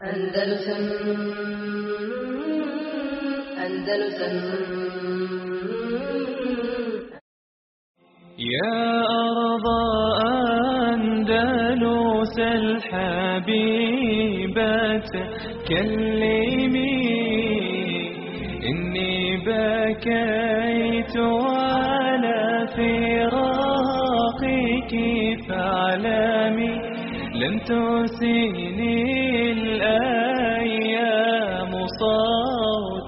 Andalusam Andalusam يا أرض أندلس الحبيبة كلمي إني بكيت على فراقك فاعلمي لن تسيني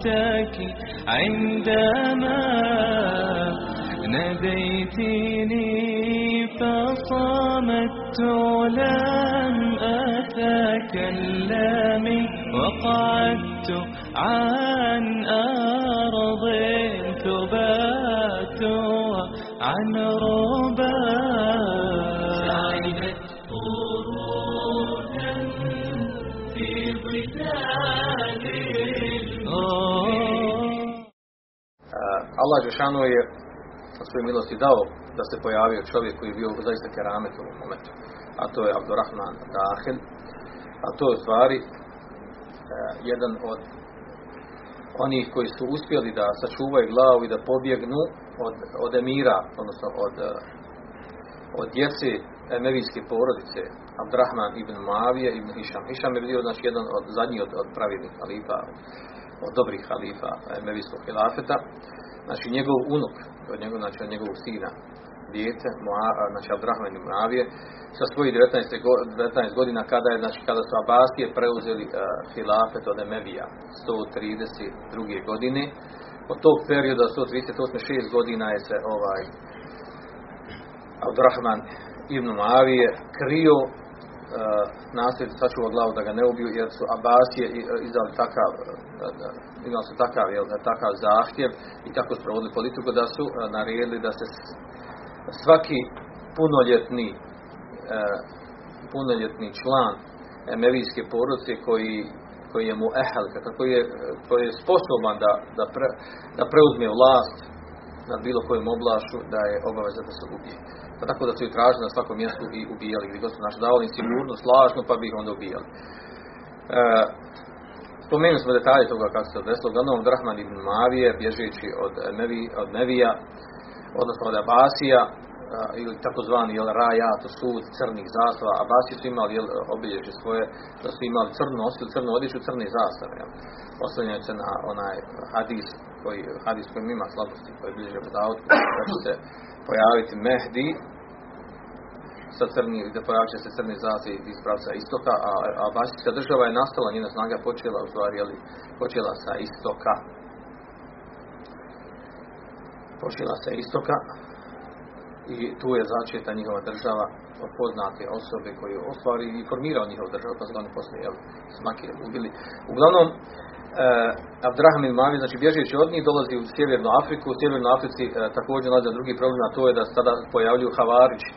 صوتك عندما ناديتني فصمت لم أتكلم وقعدت عن أرض تبات عن ربا Allah Žešanu je na svojoj milosti dao da se pojavio čovjek koji je bio zaista keramet u momentu. A to je Abdurrahman Dahil. A to je u stvari e, jedan od onih koji su uspjeli da sačuvaju glavu i da pobjegnu od, od emira, odnosno od, e, od djece emevijske porodice Abdurrahman ibn Muavije ibn Hišam. Hišam je bio znači, jedan od zadnjih od, od pravilnih halifa, od dobrih halifa emevijskog hilafeta. Znači njegov unuk, od njegov, znači njegovog sina, dijete, znači Abdurrahman ibn Muavije, sa svojih 19, go, 19 godina kada je znači kada su Abasije preuzeli uh, hilafet od Emevija 132. godine od tog perioda 138 6 godina je se ovaj Abdurrahman ibn Muavije krio uh, nasljedno sačuvao glavu da ga ne ubiju jer su Abasije izdali takav imali su takav, jel, takav zahtjev i tako sprovodili politiku da su uh, naredili da se svaki punoljetni punoljetni član emevijske porodice koji, koji je mu ehel, koji je, koji je sposoban da, da, pre, da preuzme vlast nad bilo kojom oblašu, da je obaveza da se ubije. Pa tako da su i tražili na svakom mjestu i ubijali, gdje god su naši davali sigurnost, lažno, pa bi ih onda ubijali. E, spomenuli smo detalje toga kako se desilo. Uglavnom, Drahman ibn Mavije, bježeći od, Mevi, od Mevija, odnosno od Abasija, ili takozvani jel, to sud crnih zastava, a Basi su imali jel, obilježje svoje, da su imali crnu nosili, crnu odjeću, crne zastave. Jel. Oslanjaju se na onaj hadis koji, hadis koji ima slabosti, koji bilježe Budaut, da će se pojaviti Mehdi, sa crni, da pojavit će se crni zastave iz pravca istoka, a, a Basijska država je nastala, njena snaga počela, u stvari, jel, počela sa istoka. Počela sa istoka, i tu je začeta njihova država od poznate osobe koji je ostvari i formirao njihov državu, pa su oni poslije jel, smaki ubili. Uglavnom, e, Abdraham Mavi, znači bježeći od njih, dolazi u Sjevernu Afriku. U Sjevernoj Africi e, također nalazi drugi problem, a to je da se tada pojavljuju Havarići.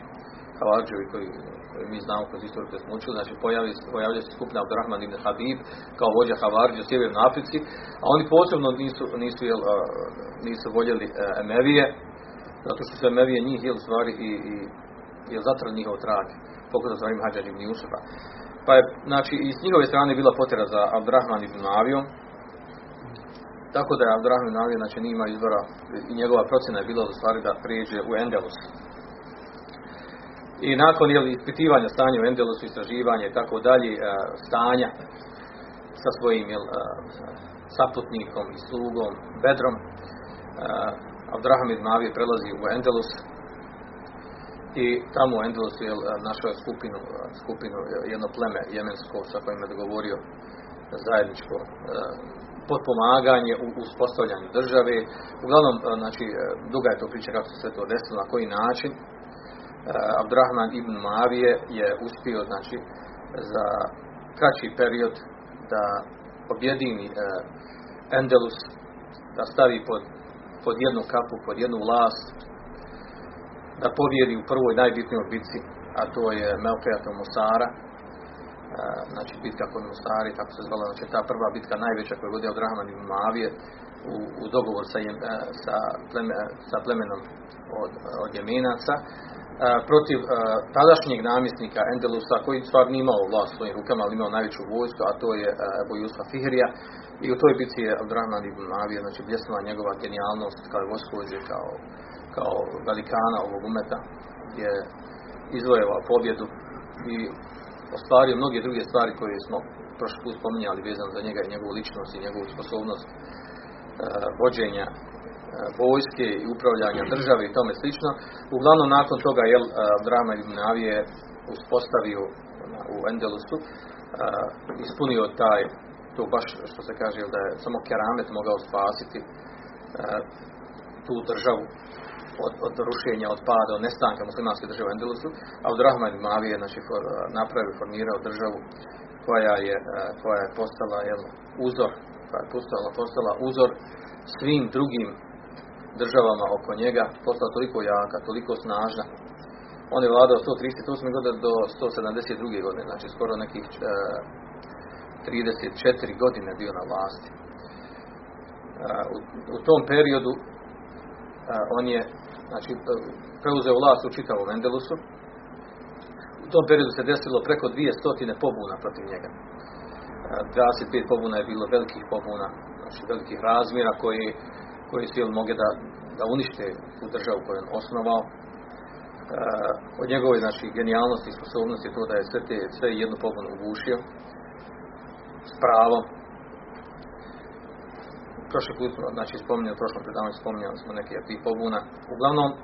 Havariđevi koji, koji mi znamo kroz istoriju koju smo učili, znači pojavi, pojavlja se skupina Abdrahman ibn Habib kao vođa Havariđa u Sjevernoj Africi, a oni posebno nisu, nisu, jel, nisu voljeli e, Emevije, zato što su Emevije njih jel stvari i, i je zatran njihov trag, pokušao sa ovim Hadžađ ibn Jusufa. Pa je, znači, i s njihove strane bila potjera za Abdrahman ibn Avijom, tako da je Abdrahman ibn Avijom, znači, nima izbora i njegova procjena je bila u stvari da prijeđe u Endelus. I nakon jel, ispitivanja stanja u Endelusu, istraživanja i tako dalje, stanja sa svojim jel, saputnikom i slugom Bedrom, Abdraham ibn Avije prelazi u Endelus i tamo u Endelusu je našao skupinu, skupinu, jedno pleme jemensko sa kojim je dogovorio zajedničko potpomaganje u uspostavljanju države. Uglavnom, znači, duga je to priča kako se sve to desilo, na koji način. Abdurrahman ibn Mavije je uspio, znači, za kraći period da objedini Endelus, da stavi pod pod jednu kapu, pod jednu vlast, da pobjedi u prvoj najbitnijoj bitci, a to je Melkejato Musara, znači bitka kod Musari, tako se zvala, znači ta prva bitka najveća koju vodio Drahman i Mavije u, u dogovor sa, sa, pleme, sa plemenom od, od Jeminaca, protiv tadašnjeg namjesnika Endelusa koji stvar nije imao vlast svojim rukama, ali imao najveću vojsku, a to je Ebu Jusfa Fihrija. I u toj bitci je Abdurrahman ibn Avija, znači bljesnula njegova genijalnost kao vojskovođe, kao, kao velikana ovog umeta, je izvojevao pobjedu i ostvario mnoge druge stvari koje smo prošli put spominjali vezano za njega i njegovu ličnost i njegovu sposobnost vođenja vojske i upravljanja države i tome slično. Uglavnom nakon toga je Abdurrahman ibn Avije uspostavio u Endelusu, ispunio taj to baš što se kaže da je samo keramet mogao spasiti tu državu od, od rušenja, od pada, od nestanka muslimanske države u Endelusu, a od Rahman Mavije znači, napravio, formirao državu koja je, koja je postala jel, uzor, koja je postala, postala uzor svim drugim državama oko njega, postala toliko jaka, toliko snažna. On je vladao 138. godine do 172. godine, znači skoro nekih e, 34 godine bio na vlasti. E, u, u tom periodu e, on je znači, preuzeo vlast u čitavom Endelusu. U tom periodu se desilo preko 200 pobuna protiv njega. 25 e, pobuna je bilo velikih pobuna, znači velikih razmjera koji, koji su mogli da, da unište tu državu koju on osnovao. od njegove znači, genijalnosti i sposobnosti to da je sve, te, sve jednu pobunu ugušio s pravom. Prošli put znači spominjali, prošlom predavanju spominjali smo neke od tih pobuna. Uglavnom, e,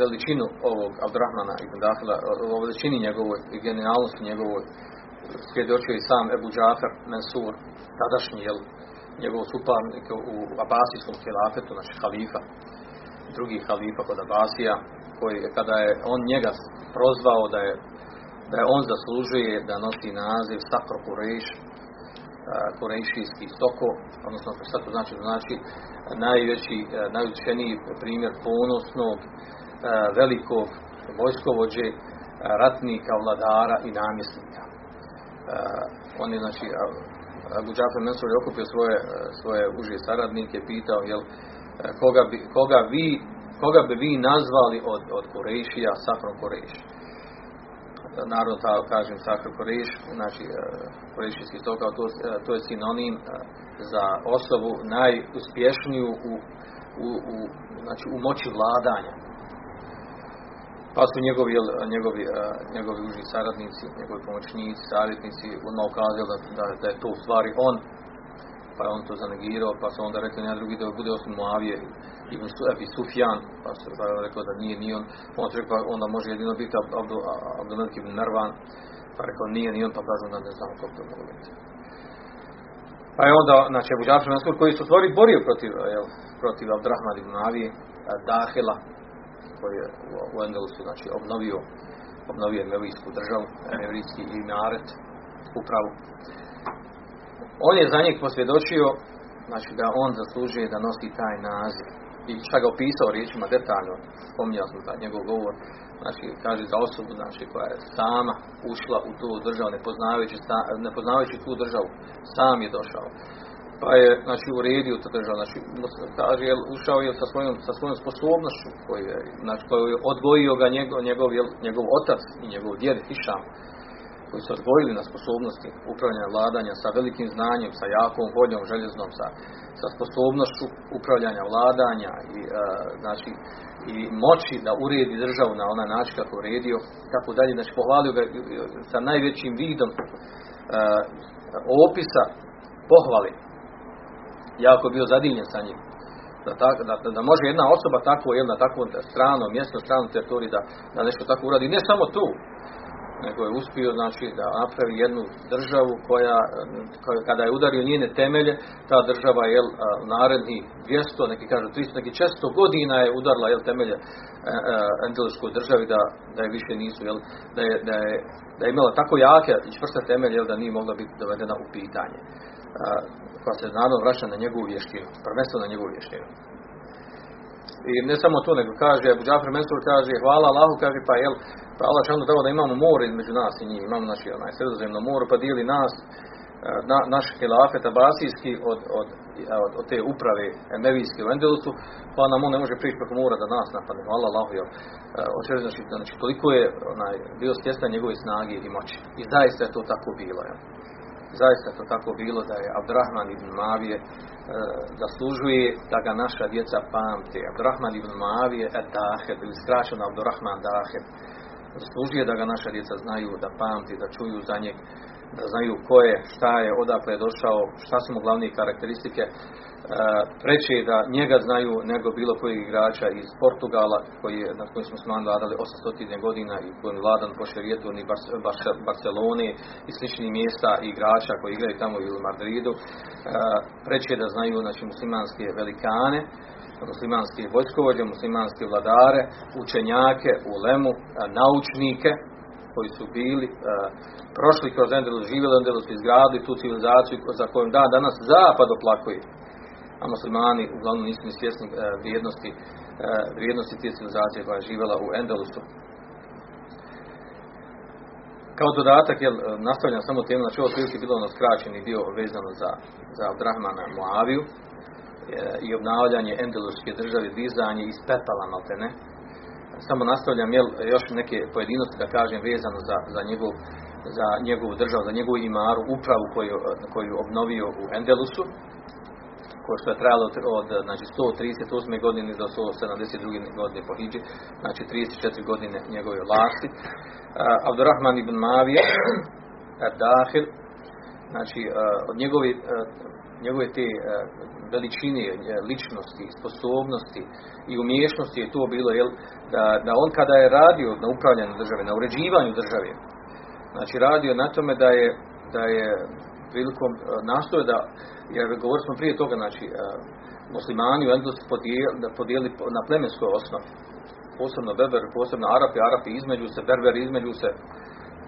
veličinu ovog Abdurrahmana ibn Dahila, o veličini njegovoj i genijalnosti njegovoj, svjedočio i sam Ebu Džafer Mansur, tadašnji, jel, njegov suparnik u Abasijskom hilafetu, znači halifa, drugi halifa kod Abasija, koji kada je on njega prozvao da je da je on zaslužuje da nosi naziv Sakro Kureš, Kurešijski stoko, odnosno šta to znači? Znači najveći, najučeniji primjer ponosnog, velikog vojskovođe, ratnika, vladara i namjesnika. On je, znači, Abu Džafer Mensur je okupio svoje, svoje uže saradnike, pitao, jel, koga bi, koga vi, koga bi vi nazvali od, od Kurešija, Sakrom Kureš? naravno ta, kažem Sakr Koreš, znači e, Korešijski stokao, to, e, to je sinonim e, za osobu najuspješniju u, u, u, znači, u moći vladanja. Pa su njegovi, njegovi, njegovi uži saradnici, njegovi pomoćnici, savjetnici odmah ukazali da, da, je to u stvari on, pa je on to zanegirao, pa su onda rekli ne drugi da bude osim Moavije Ibn Ebi Sufjan, pa su pa rekao da nije ni on, on rekao onda može jedino biti Abdulmelik ibn Mervan, pa rekao nije ni on, pa kažu da ne znam kako to mogu biti. Pa je onda, znači, Abu Džafir koji su stvari borio protiv, jel, protiv Abdurrahman ibn Avije, Dahila, koji je u Endelusu, znači, obnovio, obnovio Emevijsku državu, Emevijski i Naret, upravu. On je za njeg posvjedočio znači da on zaslužuje da nosi taj naziv. I čak ga opisao riječima detaljno, spominjao sam za njegov govor, znači kaže za osobu znači, koja je sama ušla u tu državu, ne poznavajući, ne poznavajući tu državu, sam je došao. Pa je znači uredio tu državu, znači kaže ušao je sa svojom, sa svojom sposobnošću koju je, znači koju je odgojio ga njegov, njegov, njegov otac i njegov djed Hišam koji su odgojili na sposobnosti upravljanja vladanja sa velikim znanjem, sa jakom voljom željeznom, sa, sa sposobnošću upravljanja vladanja i e, znači i moći da uredi državu na onaj način kako uredio, tako dalje, znači pohvalio ga sa najvećim vidom e, opisa pohvali. Jako bio zadivljen sa njim. Da, da, da, može jedna osoba tako, jedna tako strano, mjesto, strano teritoriju da, da nešto tako uradi. Ne samo tu, nego je uspio znači da napravi jednu državu koja kada je udario njene temelje ta država je naredni 200 neki kažu 300 neki 400 godina je udarla jel temelje e, e državi da, da je više nisu jel da je, da je, da je imala tako jake i čvrste temelje jel, da nije mogla biti dovedena u pitanje koja se naravno vraća na njegovu vještinu prvenstveno na njegovu vještinu i ne samo to, nego kaže, Abu Džafir Mensur kaže, hvala Allahu, kaže, pa jel, pa Allah šalno dao da imamo more između nas i njih, imamo naši onaj sredozemno more, pa dijeli nas na, naš hilafet abasijski od, od, od, od te uprave Emevijske u Endelusu, pa nam on ne može prići preko mora da nas napadne. Allah, Allah, jel, znači, znači, toliko je onaj, bio stjestan njegove snage i moći. I zaista je to tako bilo. Jel. Zaista to tako bilo da je Abdurrahman ibn Mavije uh, zaslužuje da ga naša djeca pamte. Abdurrahman ibn Mavije et Dahed, ili skraćeno Abdurrahman Dahed. Zaslužuje da ga naša djeca znaju, da pamti, da čuju za njeg da znaju ko je, šta je, odakle je došao, šta su mu glavne karakteristike. E, preće je da njega znaju nego bilo kojeg igrača iz Portugala, koji je, na kojim smo sman vladali 800 godina i koji vladan po šerijetu ni Barcelone i sličnih mjesta igrača koji igraju tamo u Madridu. E, preće je da znaju znači, muslimanske velikane, muslimanske vojskovođe, muslimanske vladare, učenjake, ulemu, naučnike, koji su bili prošli kroz Endelus, živjeli Endelus, izgradili tu civilizaciju za kojom da danas zapad oplakuje. A muslimani uglavnom nisu ni svjesni uh, vrijednosti, uh, vrijednosti te civilizacije koja je živjela u Endelusu. Kao dodatak, jel, nastavljam samo temu, znači ovo prilike bilo ono skraćeni dio vezano za, za Abdrahmana Moaviju i obnavljanje Endeluske države, dizanje iz pepala, malte ne, samo nastavljam jel, još neke pojedinosti da kažem vezano za, za, njegov, za njegovu državu, za njegovu imaru, upravu koju, koju obnovio u Endelusu, što je trajalo od znači, 138. godine do 172. godine po Hidži, znači 34 godine njegove vlasti. Uh, Abdurrahman ibn Mavija, Dahir, znači uh, od njegovi, uh, njegove te veličine, ličnosti, sposobnosti i umješnosti je to bilo jel, da, da on kada je radio na upravljanju države, na uređivanju države, znači radio na tome da je, da je prilikom e, nastoje da, jer govorili smo prije toga, znači e, muslimani u Endelusu podijeli, podijeli na plemenskoj osnovi, posebno Beber, posebno Arapi, Arapi između se, Berberi između se,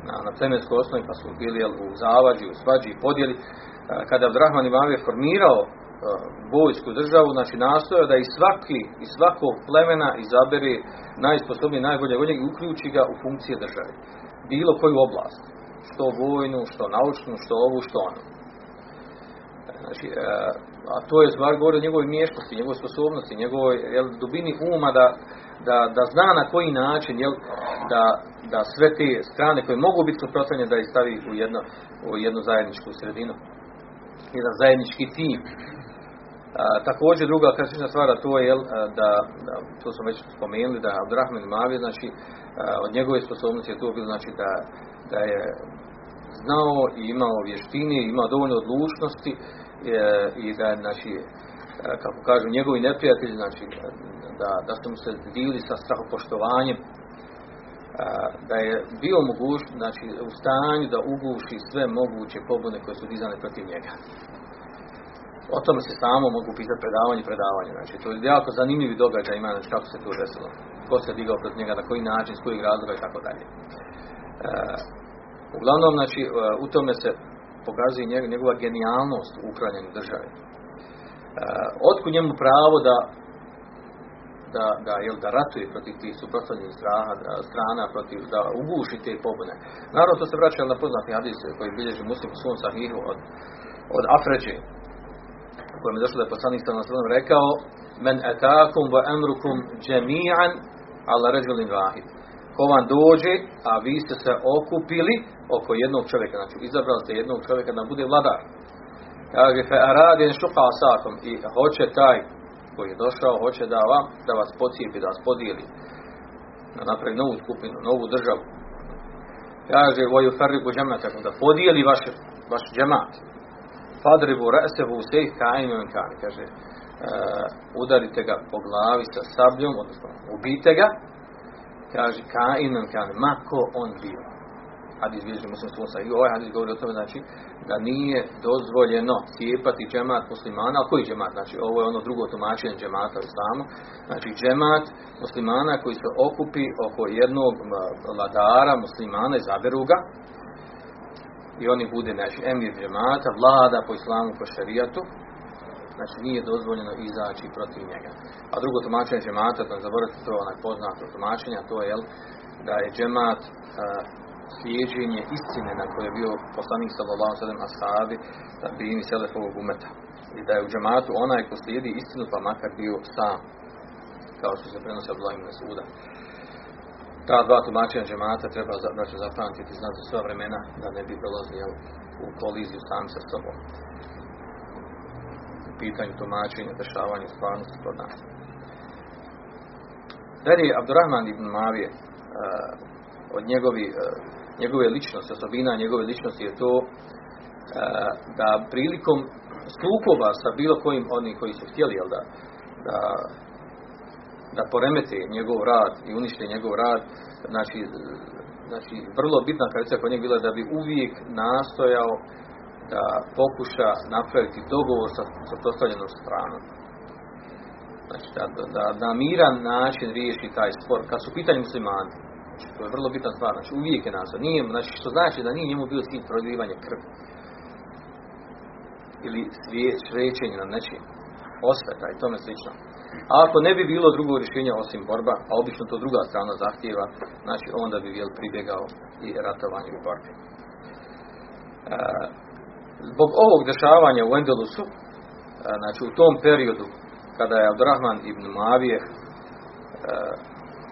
na, na plemenskoj osnovi pa su bili jel, u zavađi, u svađi i podjeli. E, kada Abdrahman Imam je formirao vojsku državu, znači nastoja da i svaki, i svakog plemena izabere najsposobnije, najbolje volje i uključi ga u funkcije države. Bilo koju oblast. Što vojnu, što naučnu, što ovu, što onu. Znači, a to je stvar govori o njegovoj mještosti, njegovoj sposobnosti, njegovoj jel, dubini uma da, da, da zna na koji način jel, da, da sve te strane koje mogu biti suprotstavljene da ih stavi u, jedno, u jednu zajedničku sredinu. Jedan zajednički tim a, također druga kritična stvar to je jel, da, da, to smo već spomenuli da Abdurrahman Mavi znači a, od njegove sposobnosti je to bilo znači da, da je znao i imao vještine, imao dovoljno odlučnosti e, i da znači kako kažu njegovi neprijatelji znači da, da su mu se dili sa strahopoštovanjem da je bio moguć, znači u stanju da uguši sve moguće pobune koje su dizane protiv njega o tome se samo mogu pisati predavanje predavanje. Znači, to je jako zanimljivi događaj ima, znači kako se to desilo. Ko se digao protiv njega, na koji način, s kojih razloga i tako dalje. Uglavnom, znači, e, u tome se pokazuje njegova genijalnost u upravljanju države. E, otku njemu pravo da da, da, jel, da ratuje protiv tih suprotstavljenih strana, protiv, da uguši te pobune. Naravno, to se vraća na poznati hadis koji bilježi muslim u svom sahihu od, od Afređe, kojem je došlo da je poslanik sallallahu rekao men atakum wa amrukum jami'an ala rajulin wahid ko vam dođe a vi ste se okupili oko jednog čovjeka. Znači izabrali ste jednog čovjeka da bude vladar. Kaže fa aradin shuqa asakum. I hoće taj koji je došao hoće da vam da vas pocijepi da vas podijeli. Da napravi novu skupinu novu državu. Kaže wa yufarriqu jama'atakum da podijeli vaš vaš džemat. Fadribu ra'sehu sejh kani, kaže, uh, udarite ga po glavi sa sabljom, odnosno ubite ga, kaže, ka'imim kani, ma on bio. Hadis bilježi muslim sunsa. I ovaj hadis govori o tome, znači, da nije dozvoljeno cijepati džemat muslimana, a koji džemat? Znači, ovo je ono drugo tumačenje džemata u islamu. Znači, džemat muslimana koji se okupi oko jednog vladara muslimana, izaberu ga, i oni bude znači emir džemata, vlada po islamu, po šarijatu, znači nije dozvoljeno izaći protiv njega. A drugo tumačenje džemata, da zaboravite to onaj poznato tumačenje, to je jel, da je džemat slijeđenje istine na koje je bio poslanik sallallahu alejhi ve sellem ashabi da bi im selefovog umeta. I da je u džematu onaj ko slijedi istinu pa makar bio sam kao što se prenosi od ibn Suda. Ta dva tumačenja džemata treba znači, zapamtiti znati sva vremena da ne bi dolazili u koliziju sam sa sobom. Pitanju tumačenja, dešavanja stvarnosti kod nas. Dalje, Abdurrahman ibn Mavije, uh, od njegovi, uh, njegove ličnosti, osobina njegove ličnosti je to uh, da prilikom sukoba sa bilo kojim oni koji su htjeli jel da, da, da poremete njegov rad i unište njegov rad, znači, znači vrlo bitna karakteristika kod njega bila da bi uvijek nastojao da pokuša napraviti dogovor sa suprotstavljenom stranom. Znači da, da, na miran način riješi taj spor, kad su pitanje muslimani. Znači, to je vrlo bitna stvar, znači uvijek je nazva. Nije, znači, što znači da nije njemu bilo cilj prolivanje krvi. Ili svećenje na nečim. Osveta i tome slično. A ako ne bi bilo drugo rješenje osim borba, a obično to druga strana zahtjeva, znači onda bi jel pribjegao i ratovanje u borbi. E, zbog ovog dešavanja u Endelusu, e, znači u tom periodu kada je Abdurrahman ibn Mavije e,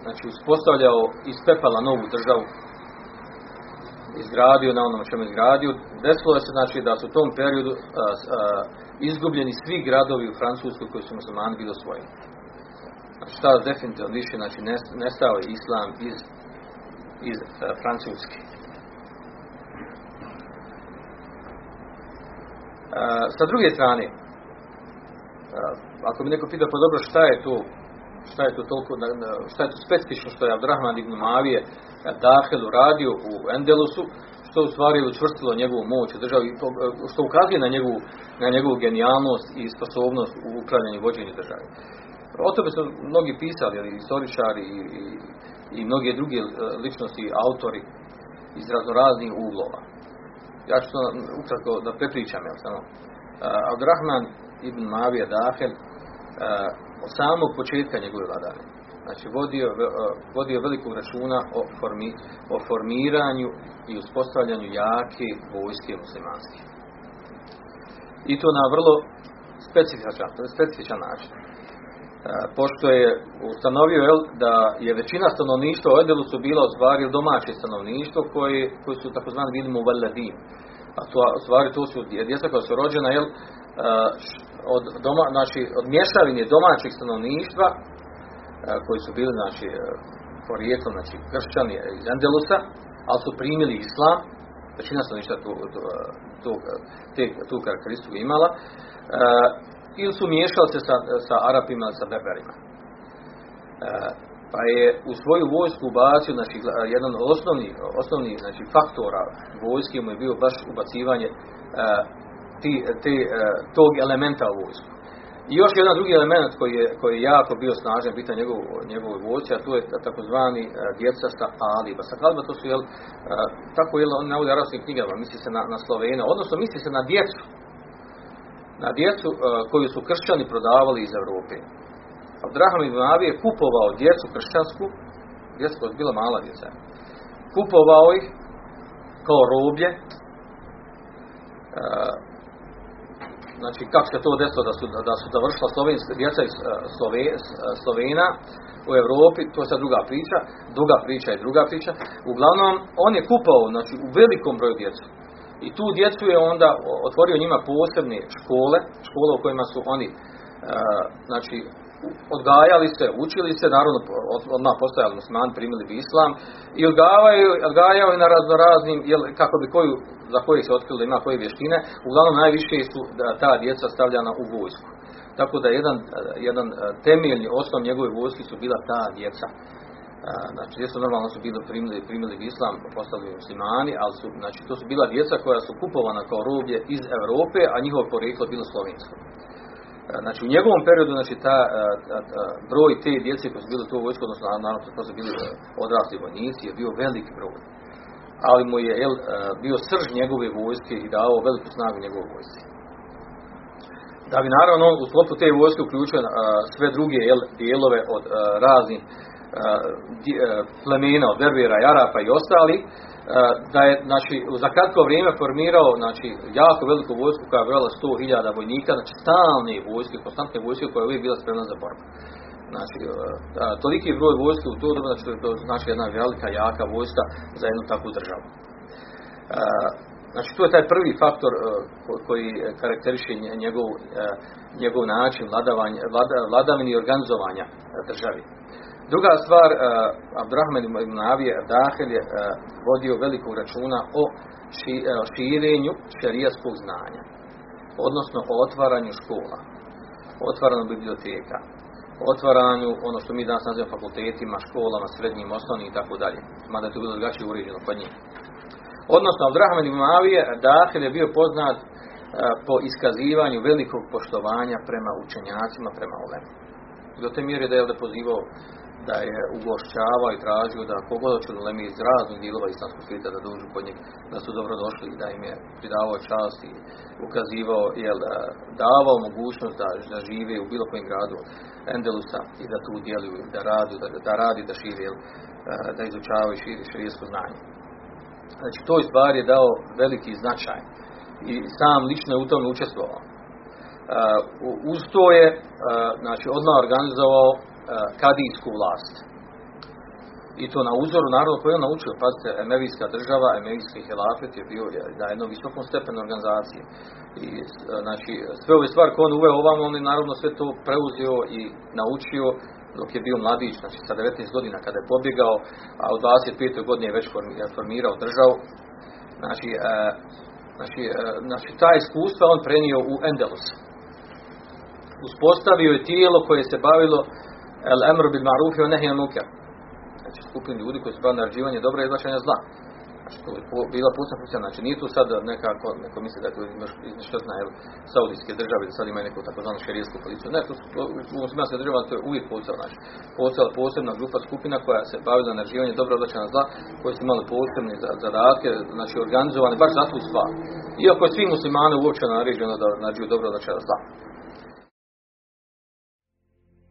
znači uspostavljao iz pepala novu državu izgradio na onom čemu izgradio desilo se znači da su u tom periodu e, izgubljeni svi gradovi u Francuskoj koji su muslimani bili osvojeni. Znači ta definitivno više znači nestao je islam iz iz Francuske sa druge strane ako mi neko pita pa dobro šta je to šta je to toliko šta je to specifično što je Abdurrahman ibn Mavije Dahel uradio u Endelusu što u stvari učvrstilo njegovu moć u državi što ukazuje na njegovu, na njegovu genijalnost i sposobnost u upravljanju i vođenju države. O tome su mnogi pisali, ali istoričari i, i, i mnoge druge ličnosti, autori iz raznoraznih uglova. Ja ću to ukratko da prepričam, jel samo. Abdurrahman ibn Mavija Dahel od samog početka njegove vladare. Znači, vodio, vodio velikog računa o, formi, o formiranju i uspostavljanju jake vojske muslimanske. I to na vrlo specifičan, specifičan način. E, pošto je ustanovio jel, da je većina stanovništva u Edelu su bila u stvari domaće stanovništvo koje, koji su takozvani vidimo u Valadin. A to, u stvari to su djeca koja su rođena jel, od, doma, znači, od mješavine domaćeg stanovništva e, koji su bili znači, e, porijeklom znači, kršćani iz Andalusa, ali su primili islam, većina stanovništva tu, tu, tu, te, tu karakteristiku imala, e, ili su miješali se sa, sa Arapima, sa Berberima. E, pa je u svoju vojsku ubacio znači, jedan od osnovnih osnovni, znači, faktora vojske mu je bio baš ubacivanje e, ti, ti, e, tog elementa u vojsku. I još jedan drugi element koji je, koji je jako bio snažan, bitan njegov, njegov vojci, a to je takozvani uh, djeca sa Aliba. Sa Aliba to su, jel, uh, tako je on navodi arabskim knjigama, misli se na, na Slovena, odnosno misli se na djecu, na djecu uh, koju su kršćani prodavali iz Evrope. Abdraham ibn Abi je kupovao djecu kršćansku, djeca koja je bila mala djeca, kupovao ih kao roblje, znači kako se to desilo da su, da su završila slovenska djeca iz Slove, Slovena u Europi, to je sad druga priča, druga priča i druga priča. Uglavnom, on je kupao znači, u velikom broju djecu. I tu djecu je onda otvorio njima posebne škole, škole u kojima su oni znači, odgajali se, učili se, naravno odmah postojali muslimani, primili bi islam i odgajaju, odgajaju na razno raznim, jel, kako bi koju, za koje se otkrilo ima koje vještine, uglavnom najviše su ta djeca stavljana u vojsku. Tako da jedan, jedan temeljni osnov njegove vojske su bila ta djeca. Znači, djeca normalno su bili primili, primili islam, postali muslimani, ali su, znači, to su bila djeca koja su kupovana kao roblje iz Europe, a njihovo poreklo bilo slovensko. Znači u njegovom periodu znači ta, broj te djece koji su bili u vojsku, odnosno naravno to su bili odrasli vojnici, je bio veliki broj. Ali mu je jel, bio srž njegove vojske i dao veliku snagu njegove vojske. Da bi naravno u sklopu te vojske uključio sve druge jel, dijelove od raznih e, plemena od Berbera, i Arapa i ostali, e, da je znači, za kratko vrijeme formirao znači, jako veliku vojsku koja je brojala 100.000 vojnika, znači stalne vojske, konstantne vojske koja je uvijek bila spremna za borbu. Znači, e, toliki broj vojske u to doba, znači, to znači jedna velika, jaka vojska za jednu takvu državu. E, Znači, to je taj prvi faktor e, ko- koji karakteriše nje- njegov, e, njegov način vladavanja, vlada, vladavine i organizovanja e, državi. Druga stvar, uh, Abdurrahman ibn Avije je e, vodio velikog računa o ši, e, širenju šerijskog znanja, odnosno o otvaranju škola, otvaranju biblioteka, otvaranju, ono što mi danas nazivamo fakultetima, školama, srednjim, osnovnim i tako dalje. Mada je to bilo drugačije uređeno kod njih. Odnosno, Abdurrahman ibn Avije je bio poznat po iskazivanju velikog poštovanja prema učenjacima, prema ulemu. Do te mjere da je ovdje pozivao da je ugošćavao i tražio da kogoda će ulemi iz raznih dijelova islamskog svijeta da dođu kod njeg, da su dobro došli i da im je pridavao čast i ukazivao, jel, e, davao mogućnost da, da žive u bilo kojem gradu Endelusa i da tu djeluju, da radi, da, da radi, da širi, jel, e, da izučavaju i širi širijesko znanje. Znači, toj stvari je dao veliki značaj i sam lično je u tome učestvovao. Uh, uz to je uh, znači, odmah organizovao kadijsku vlast. I to na uzoru, naravno, koji je on naučio, pazite, Emevijska država, Emevijski helafet je bio na jednom visokom stepenu organizacije. I, znači, sve ove stvari koje on uveo ovamo, on je naravno sve to preuzeo i naučio dok je bio mladić, znači sa 19 godina kada je pobjegao, a u 25. godini je već formirao državu. Znači, e, znači, e, znači ta iskustva on prenio u Endelus. Uspostavio je tijelo koje se bavilo el emr bil ma'ruf nahy anil munkar. Znači skupinu ljudi koji su bavili naređivanje dobra i zla. Znači to je bila posebna funkcija. Znači nije tu sad nekako, neko misli da je to zna, jel, saudijske države, da sad imaju neku takozvanu šerijsku policiju. Ne, to to- u muslimanske država to je uvijek posebno. Znači, postojala posebna grupa skupina koja se bavila naređivanje dobra i zla, koji su imali posebne za- zadatke, znači organizovane baš za tu stvar. Iako je svi muslimani uopće naređeno da naređuju dobro i zla.